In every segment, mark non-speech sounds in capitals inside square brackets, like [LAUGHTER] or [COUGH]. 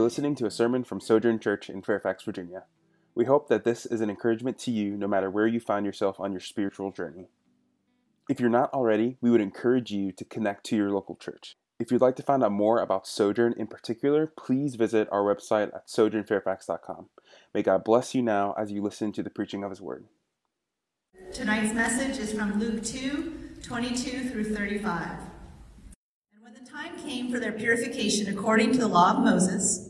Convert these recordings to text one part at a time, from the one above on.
were listening to a sermon from Sojourn Church in Fairfax, Virginia. We hope that this is an encouragement to you no matter where you find yourself on your spiritual journey. If you're not already, we would encourage you to connect to your local church. If you'd like to find out more about Sojourn in particular, please visit our website at sojournfairfax.com. May God bless you now as you listen to the preaching of His Word. Tonight's message is from Luke 2 22 through 35. And when the time came for their purification according to the law of Moses,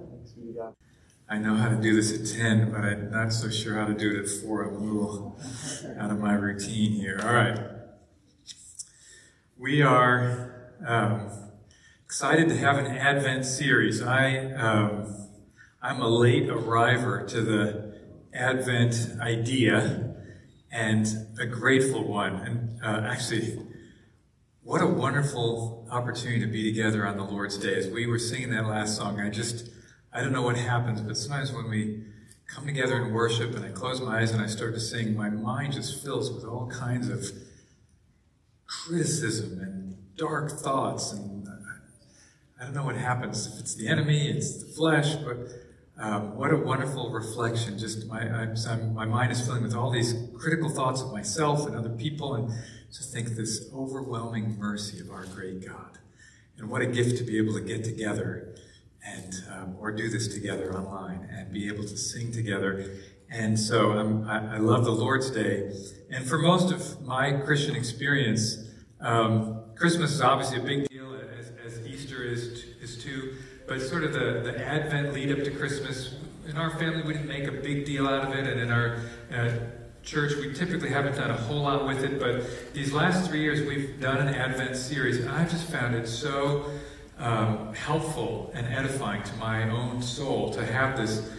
I know how to do this at 10, but I'm not so sure how to do it at 4. I'm a little out of my routine here. All right. We are um, excited to have an Advent series. I, um, I'm a late arriver to the Advent idea and a grateful one. And uh, actually, what a wonderful opportunity to be together on the Lord's Day. As we were singing that last song, I just, I don't know what happens, but sometimes when we come together in worship and I close my eyes and I start to sing, my mind just fills with all kinds of criticism and dark thoughts. And I don't know what happens. If it's the enemy, it's the flesh, but um, what a wonderful reflection. Just my, I'm, my mind is filling with all these critical thoughts of myself and other people. And to think this overwhelming mercy of our great God. And what a gift to be able to get together and um, or do this together online and be able to sing together. And so I, I, love the Lord's Day. And for most of my Christian experience, um, Christmas is obviously a big deal, as, as Easter is, is too. But sort of the, the Advent lead up to Christmas, in our family, we didn't make a big deal out of it. And in our uh, church, we typically haven't done a whole lot with it, but these last three years we've done an Advent series, and I've just found it so um, helpful and edifying to my own soul to have this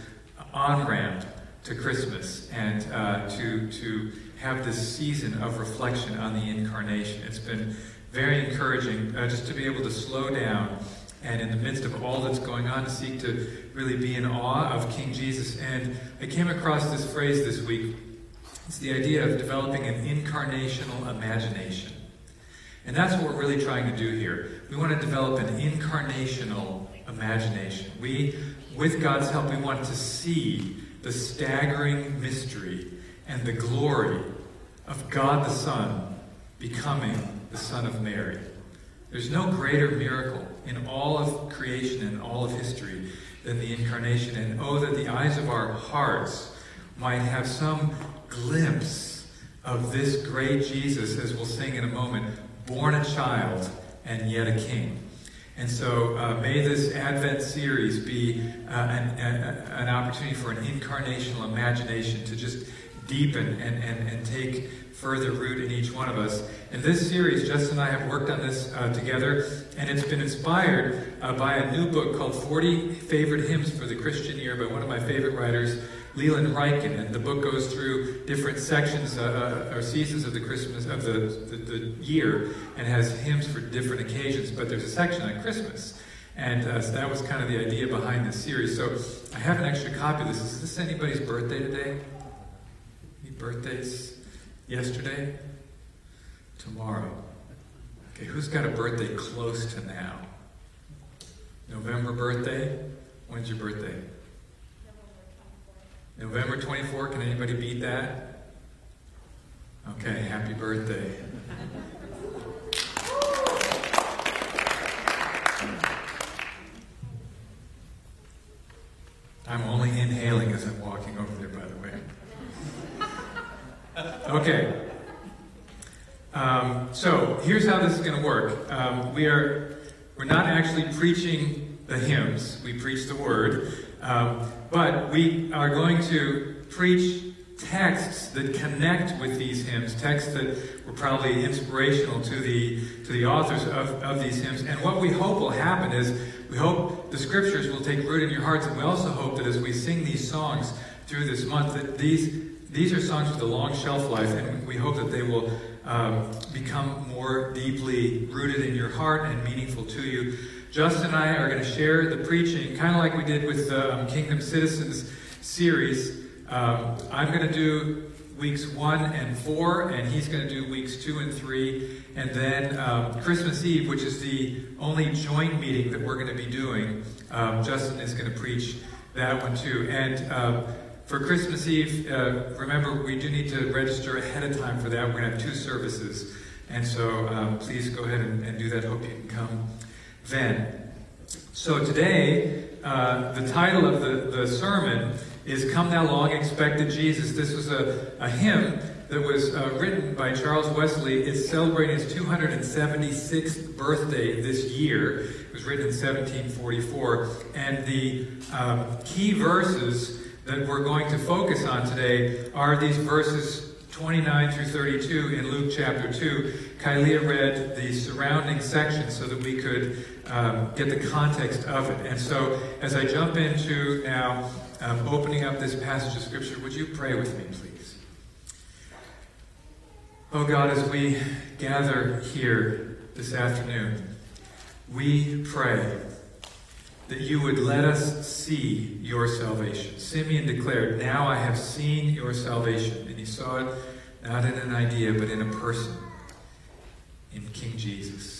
on ramp to Christmas and uh, to to have this season of reflection on the incarnation. It's been very encouraging uh, just to be able to slow down and in the midst of all that's going on, to seek to really be in awe of King Jesus. And I came across this phrase this week it's the idea of developing an incarnational imagination. And that's what we're really trying to do here. We want to develop an incarnational imagination. We, with God's help, we want to see the staggering mystery and the glory of God the Son becoming the Son of Mary. There's no greater miracle in all of creation and all of history than the incarnation. And oh, that the eyes of our hearts might have some glimpse of this great Jesus, as we'll sing in a moment, born a child and yet a king. And so uh, may this Advent series be uh, an, an, an, opportunity for an incarnational imagination to just deepen and, and, and take further root in each one of us. In this series, Justin and I have worked on this uh, together, and it's been inspired uh, by a new book called 40 Favorite Hymns for the Christian Year by one of my favorite writers, Leland Ryken, and the book goes through different sections uh, uh, or seasons of the Christmas of the, the, the, year and has hymns for different occasions. But there's a section on Christmas, and uh, so that was kind of the idea behind this series. So I have an extra copy of this. Is this anybody's birthday today? Any birthdays yesterday? tomorrow. Okay, who's got a birthday close to now? November birthday? When's your birthday? November 24. Can anybody beat that? Okay, happy birthday. I'm only inhaling as I'm walking over there, by the way. Okay. Um, so here's how this is going to work. Um, we are we're not actually preaching the hymns. We preach the word, um, but we are going to preach texts that connect with these hymns, texts that were probably inspirational to the to the authors of, of these hymns. And what we hope will happen is we hope the scriptures will take root in your hearts, and we also hope that as we sing these songs through this month, that these these are songs with a long shelf life, and we hope that they will um, become more deeply rooted in your heart and meaningful to you. Justin and I are going to share the preaching, kind of like we did with the um, Kingdom Citizens series. Um, I'm going to do weeks one and four, and he's going to do weeks two and three. And then um, Christmas Eve, which is the only joint meeting that we're going to be doing, um, Justin is going to preach that one too. And um, for Christmas Eve, uh, remember, we do need to register ahead of time for that. We're going to have two services. And so um, please go ahead and, and, do that. Hope you can come then. So today, uh, the title of the, the sermon is Come Thou Long Expected Jesus. This was a, a hymn that was uh, written by Charles Wesley. It's celebrating his 276th birthday this year. It was written in 1744. And the um, key verses that we're going to focus on today are these verses 29 through 32 in Luke chapter 2. Kylea read the surrounding section so that we could um, get the context of it. And so, as I jump into now um, opening up this passage of Scripture, would you pray with me, please? Oh God, as we gather here this afternoon, we pray that you would let us see your salvation. Simeon declared, Now I have seen your salvation. And he saw it not in an idea, but in a person, in King Jesus.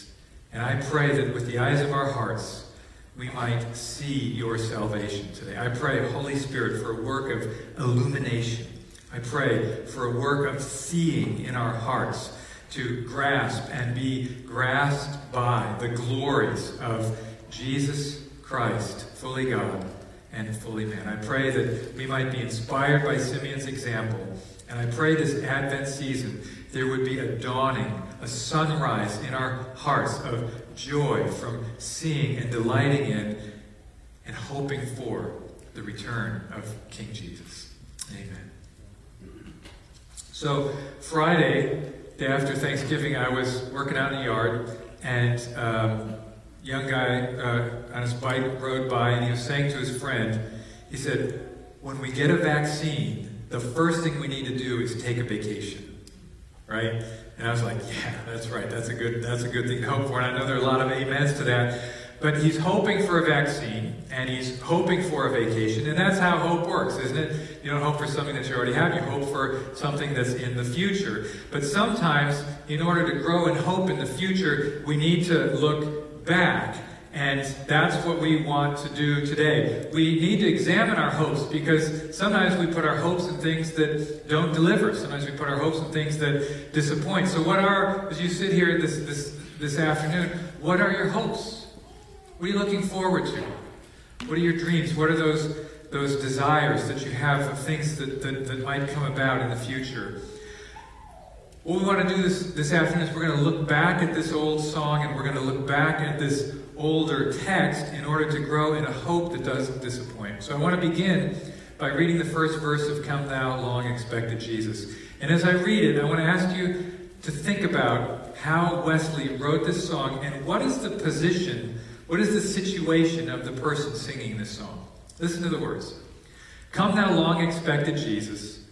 And I pray that with the eyes of our hearts, we might see your salvation today. I pray, Holy Spirit, for a work of illumination. I pray for a work of seeing in our hearts to grasp and be grasped by the glories of Jesus Christ, fully God and fully man. I pray that we might be inspired by Simeon's example. And I pray this Advent season there would be a dawning, a sunrise in our hearts of joy from seeing and delighting in and hoping for the return of King Jesus. Amen. So, Friday, day after Thanksgiving, I was working out in the yard, and um, young guy uh, on his bike rode by and he was saying to his friend, he said, when we get a vaccine, the first thing we need to do is take a vacation, right? And I was like, yeah, that's right. That's a good, that's a good thing to hope for. And I know there are a lot of amens to that. But he's hoping for a vaccine and he's hoping for a vacation. And that's how hope works, isn't it? You don't hope for something that you already have, you hope for something that's in the future. But sometimes, in order to grow in hope in the future, we need to look back. And that's what we want to do today. We need to examine our hopes because sometimes we put our hopes in things that don't deliver. Sometimes we put our hopes in things that disappoint. So, what are, as you sit here this, this, this afternoon, what are your hopes? What are you looking forward to? What are your dreams? What are those, those desires that you have of things that, that, that might come about in the future? What we want to do this, this afternoon is we're going to look back at this old song and we're going to look back at this older text in order to grow in a hope that doesn't disappoint. So I want to begin by reading the first verse of Come Thou Long Expected Jesus. And as I read it, I want to ask you to think about how Wesley wrote this song and what is the position, what is the situation of the person singing this song. Listen to the words. Come thou long expected Jesus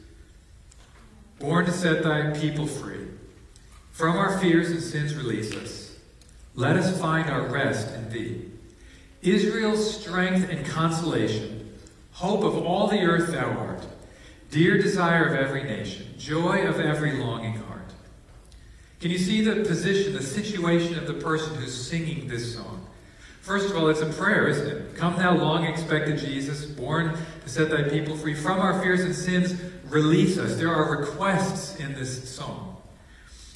born to set thy people free. From our fears and sins release us. Let us find our rest in thee. Israel's strength and consolation, hope of all the earth thou art, dear desire of every nation, joy of every longing heart. Can you see the position, the situation of the person who's singing this song? First of all, it's a prayer, isn't it? Come thou long expected Jesus, born to set thy people free from our fears and sins, release us. There are requests in this song.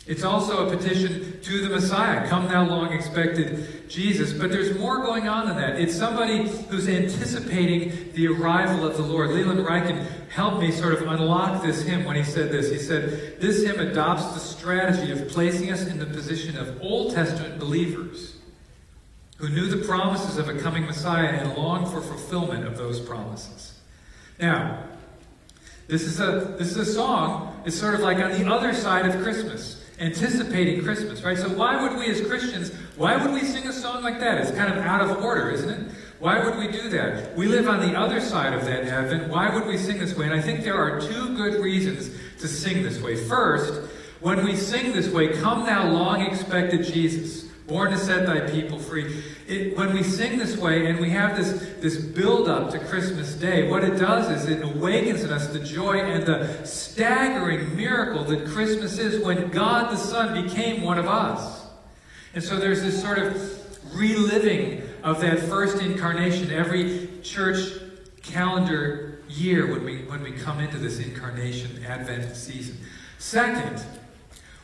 It's also a petition to the Messiah. Come thou long expected Jesus. But there's more going on than that. It's somebody who's anticipating the arrival of the Lord. Leland Ryken helped me sort of unlock this hymn when he said this. He said, This hymn adopts the strategy of placing us in the position of Old Testament believers who knew the promises of a coming Messiah and longed for fulfillment of those promises. Now, this is a this is a song. It's sort of like on the other side of Christmas anticipating Christmas, right? So why would we as Christians, why would we sing a song like that? It's kind of out of order, isn't it? Why would we do that? We live on the other side of that heaven. Why would we sing this way? And I think there are two good reasons to sing this way. First, when we sing this way, come thou long expected Jesus born to set thy people free. It, when we sing this way and we have this, this build up to Christmas Day, what it does is it awakens in us the joy and the staggering miracle that Christmas is when God the Son became one of us. And so there's this sort of reliving of that first incarnation every church calendar year when we, when we come into this incarnation Advent season. Second,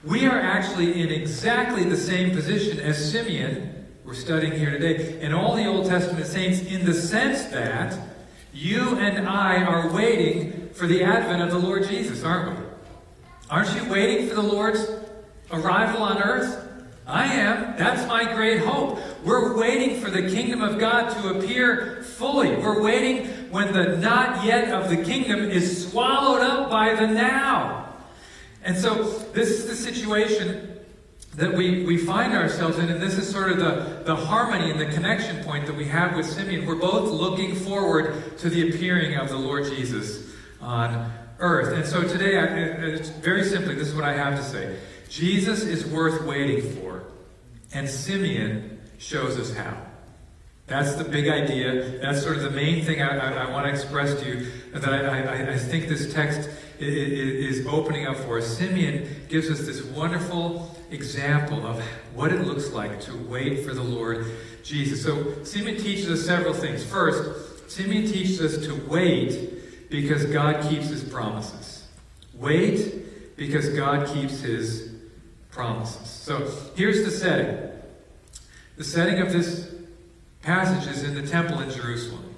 we are actually in exactly the same position as Simeon, we're studying here today, and all the Old Testament saints, in the sense that you and I are waiting for the advent of the Lord Jesus, aren't we? Aren't you waiting for the Lord's arrival on earth? I am. That's my great hope. We're waiting for the kingdom of God to appear fully. We're waiting when the not yet of the kingdom is swallowed up by the now. And so this is the situation that we, we find ourselves in, and this is sort of the, the harmony and the connection point that we have with Simeon. We're both looking forward to the appearing of the Lord Jesus on earth. And so today, I, very simply, this is what I have to say Jesus is worth waiting for, and Simeon shows us how. That's the big idea. That's sort of the main thing I, I, I want to express to you. That I, I think this text is opening up for us. Simeon gives us this wonderful example of what it looks like to wait for the Lord Jesus. So Simeon teaches us several things. First, Simeon teaches us to wait because God keeps his promises. Wait because God keeps his promises. So here's the setting. The setting of this passage is in the temple in Jerusalem.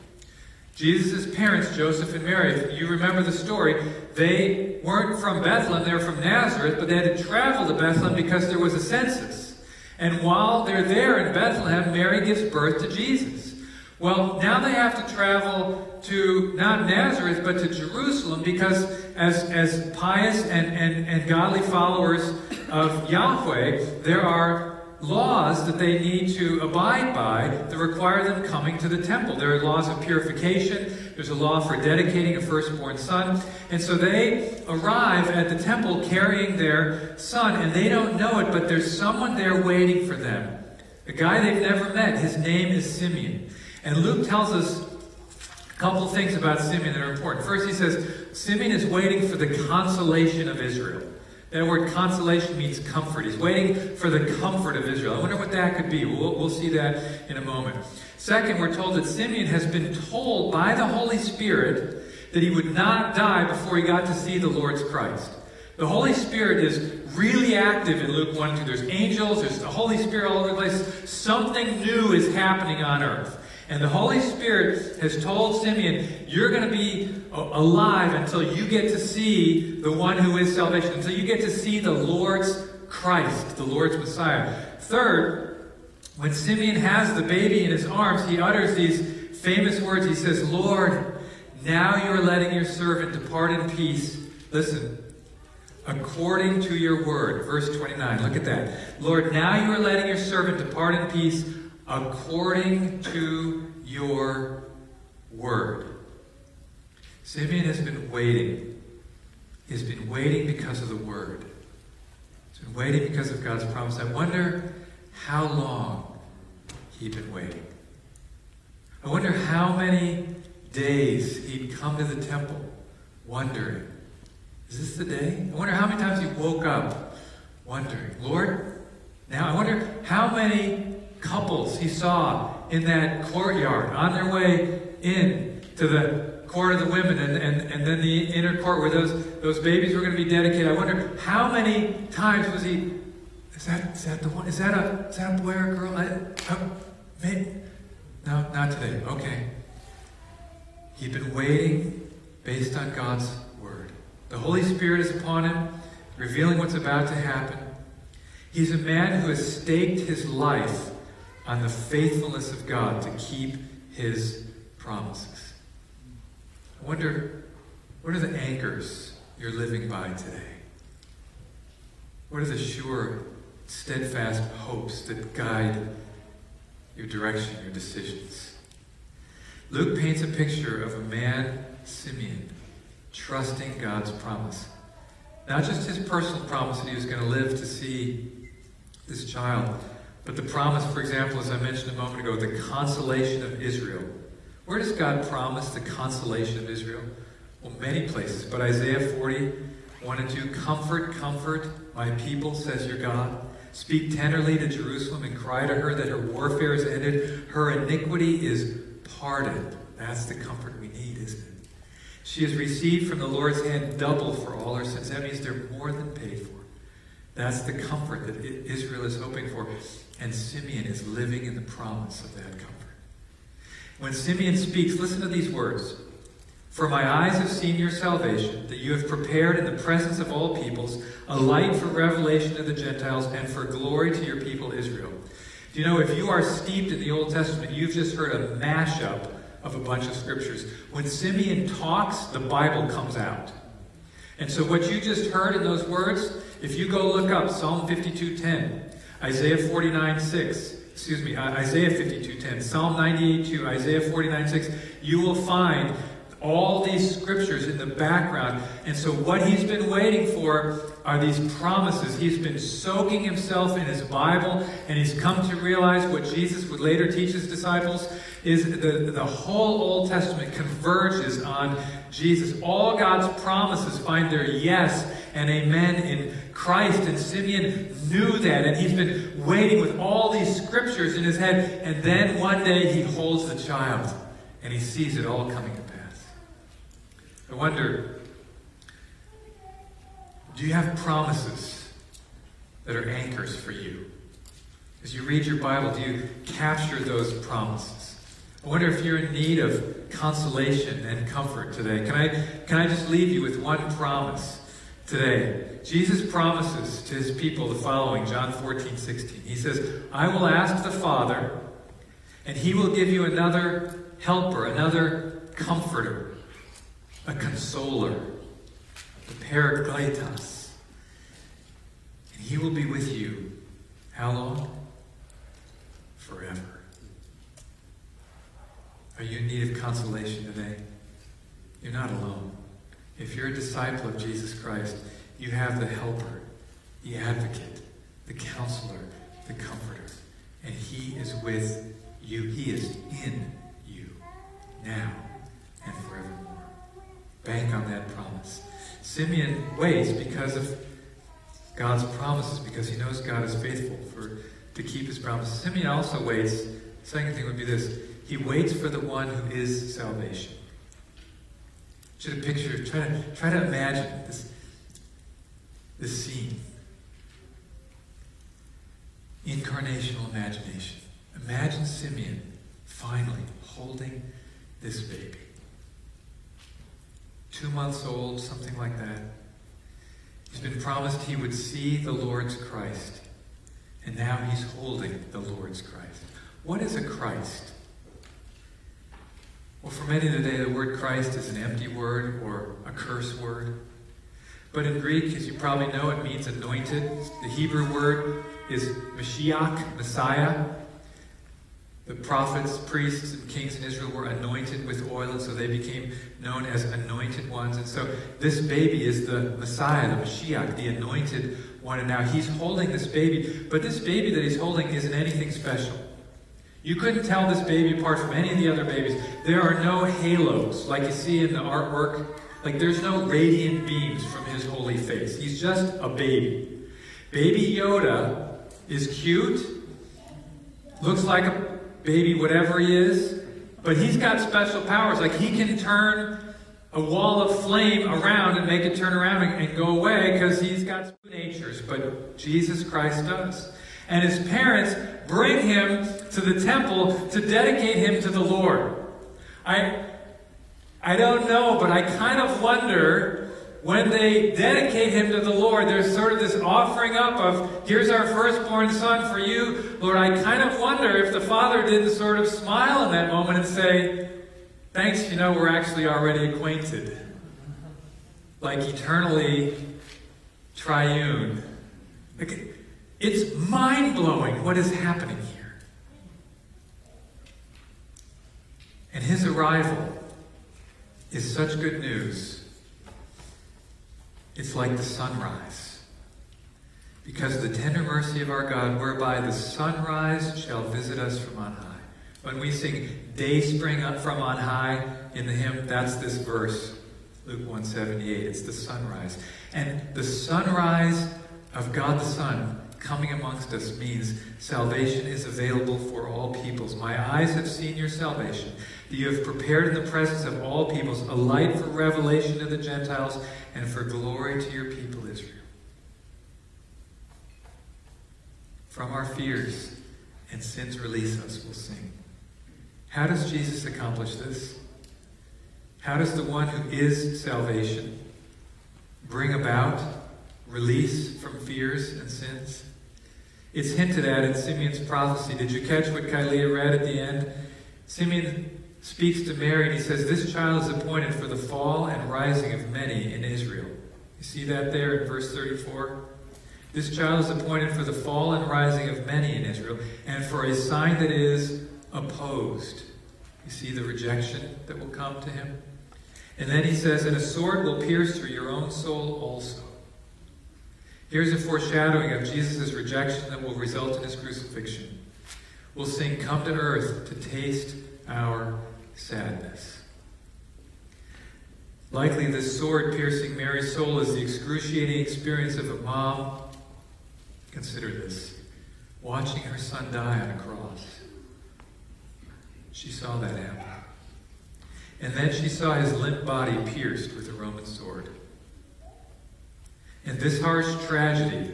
Jesus' parents, Joseph and Mary, if you remember the story, they weren't from Bethlehem, they were from Nazareth, but they had to travel to Bethlehem because there was a census. And while they're there in Bethlehem, Mary gives birth to Jesus. Well, now they have to travel to not Nazareth, but to Jerusalem because as, as pious and, and, and godly followers of Yahweh, there are laws that they need to abide by that require them coming to the temple. There are laws of purification, there's a law for dedicating a firstborn son. And so they arrive at the temple carrying their son, and they don't know it, but there's someone there waiting for them. A guy they've never met. His name is Simeon. And Luke tells us a couple things about Simeon that are important. First, he says Simeon is waiting for the consolation of Israel. That word consolation means comfort. He's waiting for the comfort of Israel. I wonder what that could be. We'll, we'll see that in a moment. Second, we're told that Simeon has been told by the Holy Spirit that he would not die before he got to see the Lord's Christ. The Holy Spirit is really active in Luke 1 2. There's angels, there's the Holy Spirit all over the place. Something new is happening on earth. And the Holy Spirit has told Simeon, You're going to be alive until you get to see the one who is salvation, until you get to see the Lord's Christ, the Lord's Messiah. Third, when Simeon has the baby in his arms, he utters these famous words. He says, Lord, now you are letting your servant depart in peace. Listen, according to your word. Verse 29, look at that. Lord, now you are letting your servant depart in peace according to your word. Simeon has been waiting. He's been waiting because of the word. He's been waiting because of God's promise. I wonder how long he'd been waiting. I wonder how many days he'd come to the temple wondering, is this the day? I wonder how many times he woke up wondering, Lord, now I wonder how many couples he saw in that courtyard on their way in to the court of the women and, and, and then the inner court where those, those babies were going to be dedicated. I wonder how many times was he, is that, is that the one, is that a, is that a boy or a girl? I, oh, maybe, no, not today. Okay. He'd been waiting based on God's word. The Holy Spirit is upon him, revealing what's about to happen. He's a man who has staked his life on the faithfulness of God to keep his promises. I wonder, what are the anchors you're living by today? What are the sure, steadfast hopes that guide your direction, your decisions? Luke paints a picture of a man, Simeon, trusting God's promise. Not just his personal promise that he was going to live to see this child, but the promise, for example, as I mentioned a moment ago, the consolation of Israel. Where does God promise the consolation of Israel? Well, many places, but Isaiah 40, 1 and 2 Comfort, comfort my people, says your God. Speak tenderly to Jerusalem and cry to her that her warfare is ended, her iniquity is pardoned. That's the comfort we need, isn't it? She has received from the Lord's hand double for all her sins. That means they're more than paid for. That's the comfort that Israel is hoping for. And Simeon is living in the promise of that comfort. When Simeon speaks, listen to these words For my eyes have seen your salvation, that you have prepared in the presence of all peoples a light for revelation to the Gentiles and for glory to your people Israel. Do you know, if you are steeped in the Old Testament, you've just heard a mashup of a bunch of scriptures. When Simeon talks, the Bible comes out. And so what you just heard in those words, if you go look up Psalm 52:10, Isaiah 49:6, excuse me, uh, Isaiah 52:10, Psalm 98:2, Isaiah 49:6, you will find all these scriptures in the background. And so what he's been waiting for are these promises. He's been soaking himself in his Bible, and he's come to realize what Jesus would later teach his disciples is the, the whole Old Testament converges on Jesus. All God's promises find their yes and amen in Christ. And Simeon knew that, and he's been waiting with all these scriptures in his head. And then one day he holds the child, and he sees it all coming to pass. I wonder do you have promises that are anchors for you? As you read your Bible, do you capture those promises? I wonder if you're in need of consolation and comfort today. Can I, can I just leave you with one promise today? Jesus promises to his people the following John 14, 16. He says, I will ask the Father, and he will give you another helper, another comforter, a consoler, the Parakletos. And he will be with you how long? Forever. Are you in need of consolation today? You're not alone. If you're a disciple of Jesus Christ, you have the helper, the advocate, the counselor, the comforter. And he is with you. He is in you now and forevermore. Bank on that promise. Simeon waits because of God's promises, because he knows God is faithful for to keep his promises. Simeon also waits. Second thing would be this he waits for the one who is salvation. Just a picture, try to, try to imagine this, this scene. Incarnational imagination. Imagine Simeon finally holding this baby. Two months old, something like that. He's been promised he would see the Lord's Christ. And now he's holding the Lord's Christ. What is a Christ? Well, for many today, the word Christ is an empty word or a curse word. But in Greek, as you probably know, it means anointed. The Hebrew word is Mashiach, Messiah. The prophets, priests, and kings in Israel were anointed with oil, and so they became known as anointed ones. And so this baby is the Messiah, the Mashiach, the anointed one. And now he's holding this baby, but this baby that he's holding isn't anything special. You couldn't tell this baby apart from any of the other babies. There are no halos like you see in the artwork. Like there's no radiant beams from his holy face. He's just a baby. Baby Yoda is cute, looks like a baby, whatever he is, but he's got special powers. Like he can turn a wall of flame around and make it turn around and, go away because he's got natures. But Jesus Christ does. And his parents bring him to the temple to dedicate him to the Lord. I, I don't know, but I kind of wonder when they dedicate him to the Lord, there's sort of this offering up of, here's our firstborn son for you. Lord, I kind of wonder if the father didn't sort of smile in that moment and say, thanks, you know, we're actually already acquainted. Like eternally triune. It's mind blowing what is happening here. And his arrival is such good news. It's like the sunrise. Because the tender mercy of our God, whereby the sunrise shall visit us from on high. When we sing day spring up from on high in the hymn, that's this verse, Luke 178. It's the sunrise. And the sunrise of God the Son coming amongst us means salvation is available for all peoples. My eyes have seen your salvation, that you have prepared in the presence of all peoples a light for revelation to the Gentiles and for glory to your people Israel. From our fears and sins release us, we'll sing. How does Jesus accomplish this? How does the one who is salvation bring about release from fears and sins? It's hinted at in Simeon's prophecy. Did you catch what Kylea read at the end? Simeon speaks to Mary and he says, This child is appointed for the fall and rising of many in Israel. You see that there in verse 34? This child is appointed for the fall and rising of many in Israel, and for a sign that is opposed. You see the rejection that will come to him? And then he says, And a sword will pierce through your own soul also. Here's a foreshadowing of Jesus' rejection that will result in his crucifixion. We'll sing, Come to earth to taste our sadness. Likely, this sword piercing Mary's soul is the excruciating experience of a mom. Consider this watching her son die on a cross. She saw that happen. And then she saw his limp body pierced with a Roman sword. And this harsh tragedy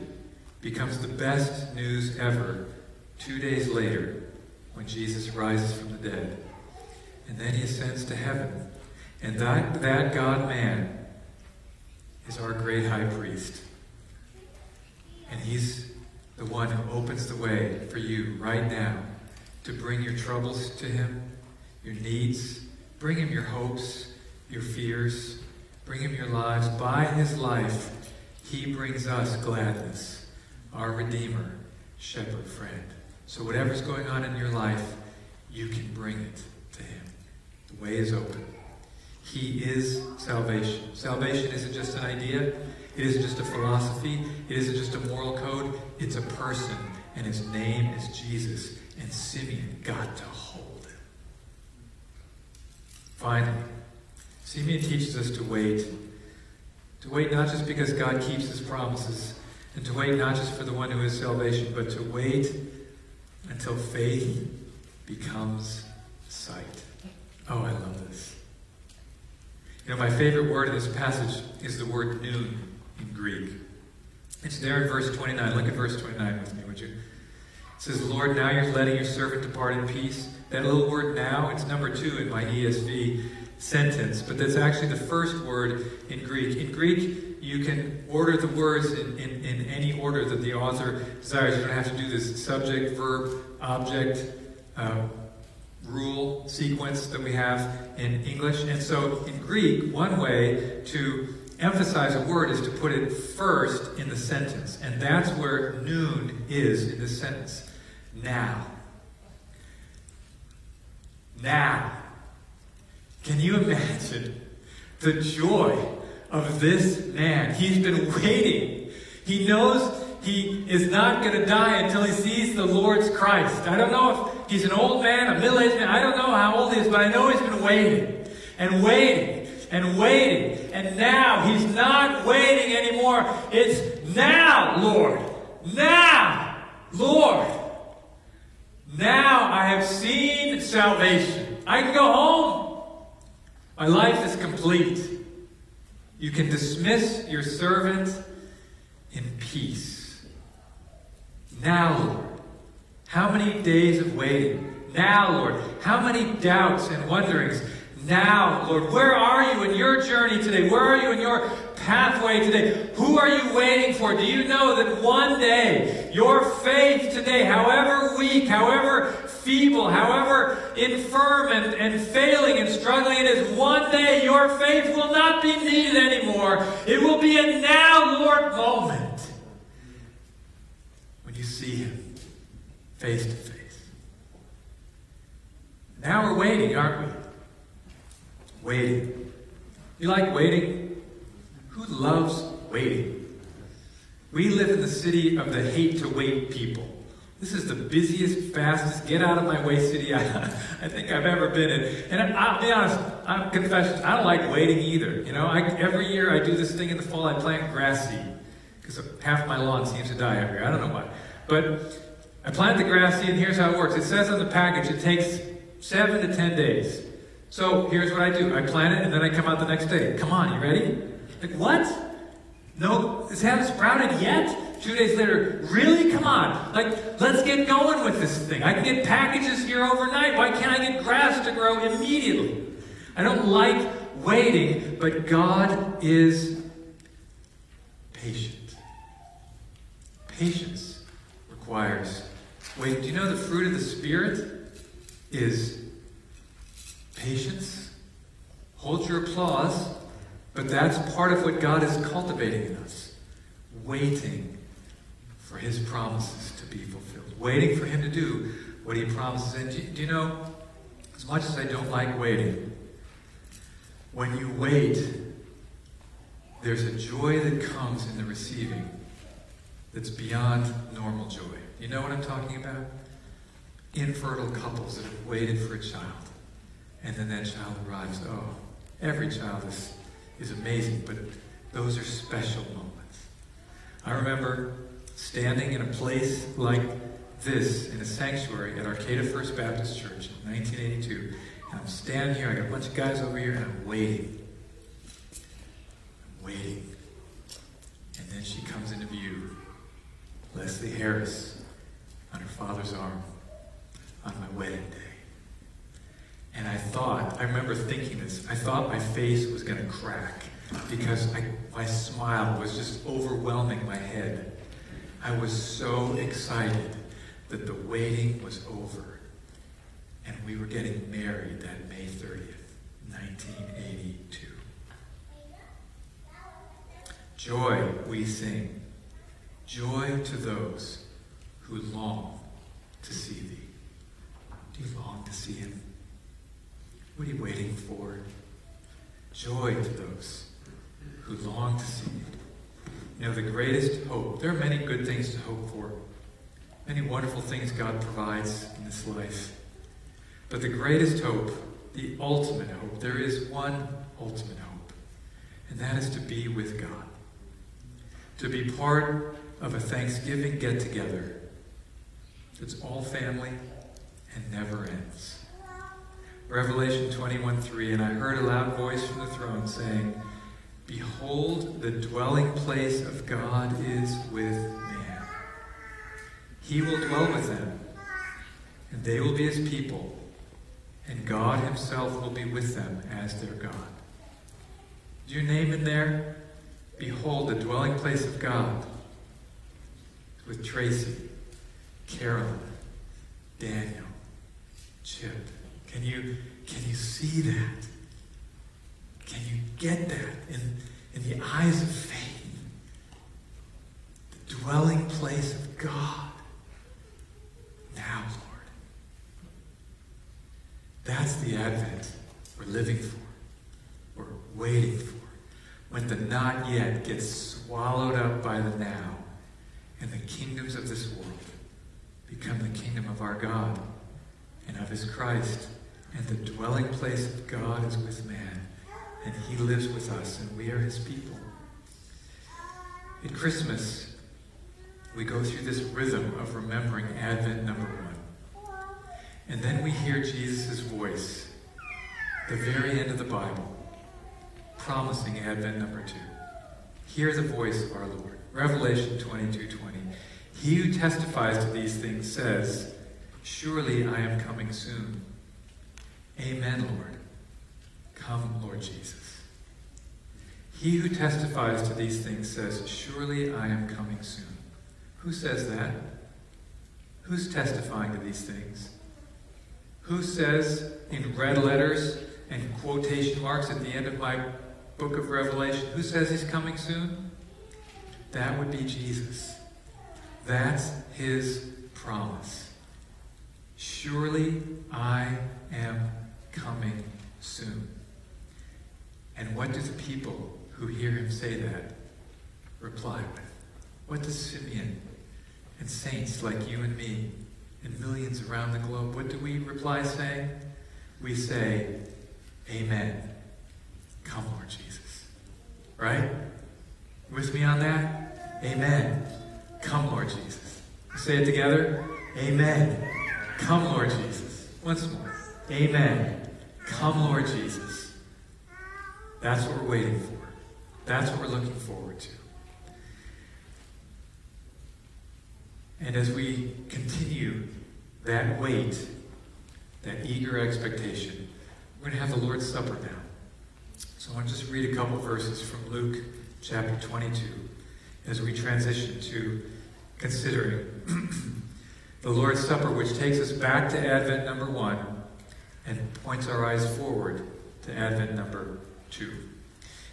becomes the best news ever two days later when Jesus rises from the dead. And then he ascends to heaven. And that, that God man is our great high priest. And he's the one who opens the way for you right now to bring your troubles to him, your needs, bring him your hopes, your fears, bring him your lives. By his life, he brings us gladness, our Redeemer, shepherd friend. So, whatever's going on in your life, you can bring it to Him. The way is open. He is salvation. Salvation isn't just an idea, it isn't just a philosophy, it isn't just a moral code. It's a person, and His name is Jesus. And Simeon got to hold him. Finally, Simeon teaches us to wait to wait not just because God keeps his promises, and to wait not just for the one who is salvation, but to wait until faith becomes sight. Oh, I love this. You know, my favorite word in this passage is the word noon in Greek. It's there in verse 29. Look at verse 29 with me, would you? It says, Lord, now you're letting your servant depart in peace. That little word now, it's number two in my ESV sentence, but that's actually the first word in Greek. In Greek, you can order the words in, in, in, any order that the author desires. You don't have to do this subject, verb, object, uh, rule, sequence that we have in English. And so in Greek, one way to emphasize a word is to put it first in the sentence. And that's where noon is in this sentence. Now. Now. Can you imagine the joy of this man? He's been waiting. He knows he is not going to die until he sees the Lord's Christ. I don't know if he's an old man, a middle aged man. I don't know how old he is, but I know he's been waiting and waiting and waiting. And now he's not waiting anymore. It's now, Lord. now, Lord, now I have seen salvation. I can go home. My life is complete. You can dismiss your servant in peace. Now, Lord, how many days of waiting? Now, Lord, how many doubts and wonderings? Now, Lord, where are you in your journey today? Where are you in your pathway today? Who are you waiting for? Do you know that one day your faith today, however weak, however feeble, however infirm and, and failing and struggling it is, one day your faith will not be needed anymore. It will be a now, Lord, moment when you see Him face to face. Now we're waiting, aren't we? Waiting. You like waiting? Who loves waiting? We live in the city of the hate to wait people. This is the busiest, fastest, get out of my way city I, [LAUGHS] I think I've ever been in. And I, will be honest, I'm I don't like waiting either. You know, I, every year I do this thing in the fall, I plant grass seed. Because half my lawn seems to die every year. I don't know why. But I plant the grass seed, and here's how it works. It says on the package it takes seven to ten days. So here's what I do. I plant it, and then I come out the next day. Come on, you ready? Like, what? No, this hasn't sprouted yet? Two days later, really? Come on. Like, let's get going with this thing. I can get packages here overnight. Why can't I get grass to grow immediately? I don't like waiting, but God is patient. Patience requires wait. Do you know the fruit of the Spirit is patience? Hold your applause but that's part of what God is cultivating in us. Waiting for His promises to be fulfilled. Waiting for Him to do what He promises. And do, do you know, as much as I don't like waiting, when you wait, there's a joy that comes in the receiving that's beyond normal joy. You know what I'm talking about? Infertile couples that have waited for a child, and then that child arrives. Oh, every child is is amazing, but those are special moments. I remember standing in a place like this in a sanctuary at Arcata First Baptist Church in 1982. And I'm standing here, I got a bunch of guys over here, and I'm waiting. I'm waiting. And then she comes into view. Leslie Harris on her father's arm on my wedding day. And I thought, I remember thinking this, I thought my face was going to crack because I, my smile was just overwhelming my head. I was so excited that the waiting was over and we were getting married that May 30th, 1982. Joy we sing, joy to those who long to see thee. Do you long to see him? What are you waiting for? Joy to those who long to see you. You know, the greatest hope, there are many good things to hope for, many wonderful things God provides in this life. But the greatest hope, the ultimate hope, there is one ultimate hope, and that is to be with God. To be part of a Thanksgiving get together that's all family and never ends. Revelation 21 3, and I heard a loud voice from the throne saying, Behold, the dwelling place of God is with man. He will dwell with them, and they will be his people, and God himself will be with them as their God. Is your name in there? Behold, the dwelling place of God with Tracy, Carolyn, Daniel, Chip. Can you, can you see that? Can you get that in, in the eyes of faith? The dwelling place of God. Now, Lord. That's the Advent we're living for. We're waiting for. When the not yet gets swallowed up by the now, and the kingdoms of this world become the kingdom of our God and of his Christ and the dwelling place of God is with man, and he lives with us, and we are his people. At Christmas, we go through this rhythm of remembering Advent number one. And then we hear Jesus' voice, the very end of the Bible, promising Advent number two. Hear the voice of our Lord. Revelation 22 20. He who testifies to these things says, Surely I am coming soon. Amen, Lord. Come, Lord Jesus. He who testifies to these things says, Surely I am coming soon. Who says that? Who's testifying to these things? Who says in red letters and quotation marks at the end of my book of Revelation, who says he's coming soon? That would be Jesus. That's his promise. Surely I am coming soon. And what do the people who hear him say that reply with? What does Simeon and saints like you and me and millions around the globe, what do we reply saying? We say, Amen. Come, Lord Jesus. Right? With me on that? Amen. Come, Lord Jesus. Say it together. Amen. Come, Lord Jesus. Once more. Amen. Come, Lord Jesus. That's what we're waiting for. That's what we're looking forward to. And as we continue that wait, that eager expectation, we're going to have the Lord's Supper now. So I want to just read a couple verses from Luke chapter 22 as we transition to considering [CLEARS THROAT] the Lord's Supper, which takes us back to Advent number one and points our eyes forward to Advent number two.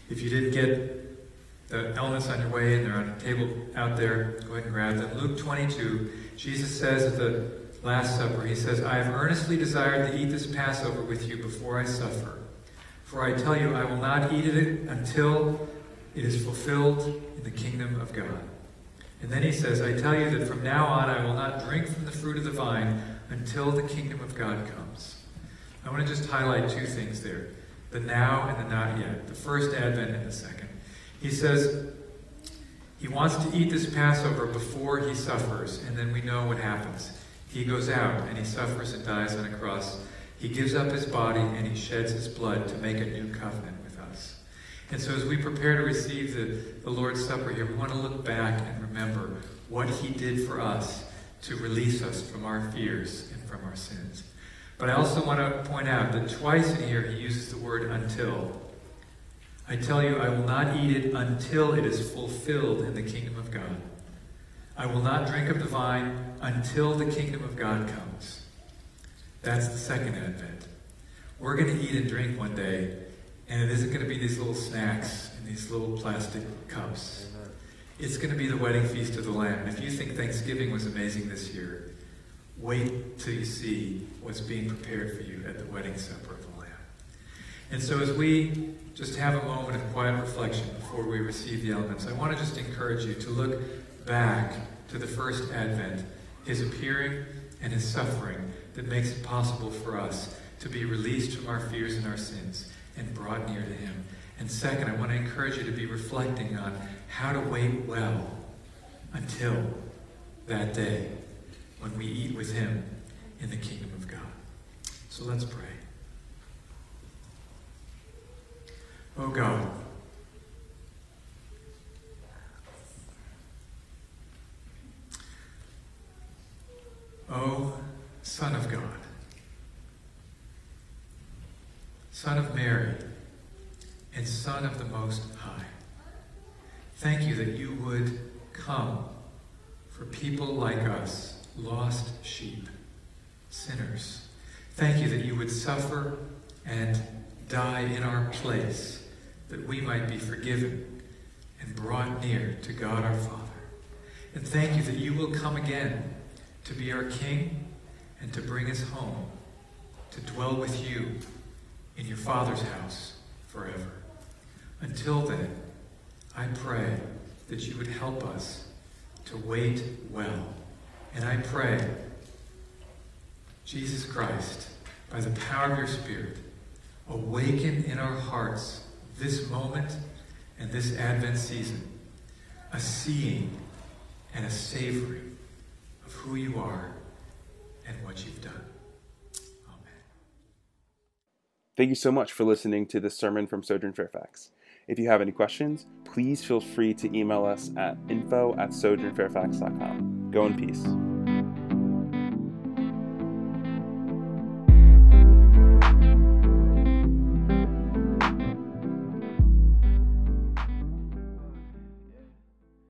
If you didn't get the elements on your way and they're on a table out there, go ahead and grab them. Luke 22, Jesus says at the Last Supper, He says, I have earnestly desired to eat this Passover with you before I suffer. For I tell you, I will not eat it until it is fulfilled in the kingdom of God. And then he says, I tell you that from now on I will not drink from the fruit of the vine until the kingdom of God comes. I want to just highlight two things there the now and the not yet, the first advent and the second. He says he wants to eat this Passover before he suffers, and then we know what happens. He goes out and he suffers and dies on a cross. He gives up his body and he sheds his blood to make a new covenant with us. And so, as we prepare to receive the, the Lord's Supper here, we want to look back and remember what he did for us to release us from our fears and from our sins. But I also want to point out that twice in here he uses the word until. I tell you, I will not eat it until it is fulfilled in the kingdom of God. I will not drink of the vine until the kingdom of God comes. That's the second advent. We're going to eat and drink one day, and it isn't going to be these little snacks in these little plastic cups. It's going to be the wedding feast of the Lamb. And if you think Thanksgiving was amazing this year, wait till you see what's being prepared for you at the wedding supper of the Lamb. And so as we just have a moment of quiet reflection before we receive the elements, I want to just encourage you to look back to the first advent, his appearing and his suffering that makes it possible for us to be released from our fears and our sins and brought near to him. And second, I want to encourage you to be reflecting on how to wait well until that day when we eat with him in the kingdom of God. So let's pray. Oh God, oh Son of God, Son of Mary, and Son of the Most High, thank you that you would come for people like us, lost sheep, sinners. Thank you that you would suffer and die in our place that we might be forgiven and brought near to God our Father. And thank you that you will come again to be our King and to bring us home, to dwell with you in your Father's house forever. Until then, I pray that you would help us to wait well. And I pray, Jesus Christ, by the power of your Spirit, awaken in our hearts this moment and this Advent season a seeing and a savoring of who you are and what you've done. Amen. Thank you so much for listening to this sermon from Sojourn Fairfax. If you have any questions, please feel free to email us at info at sojournfairfax.com go in peace.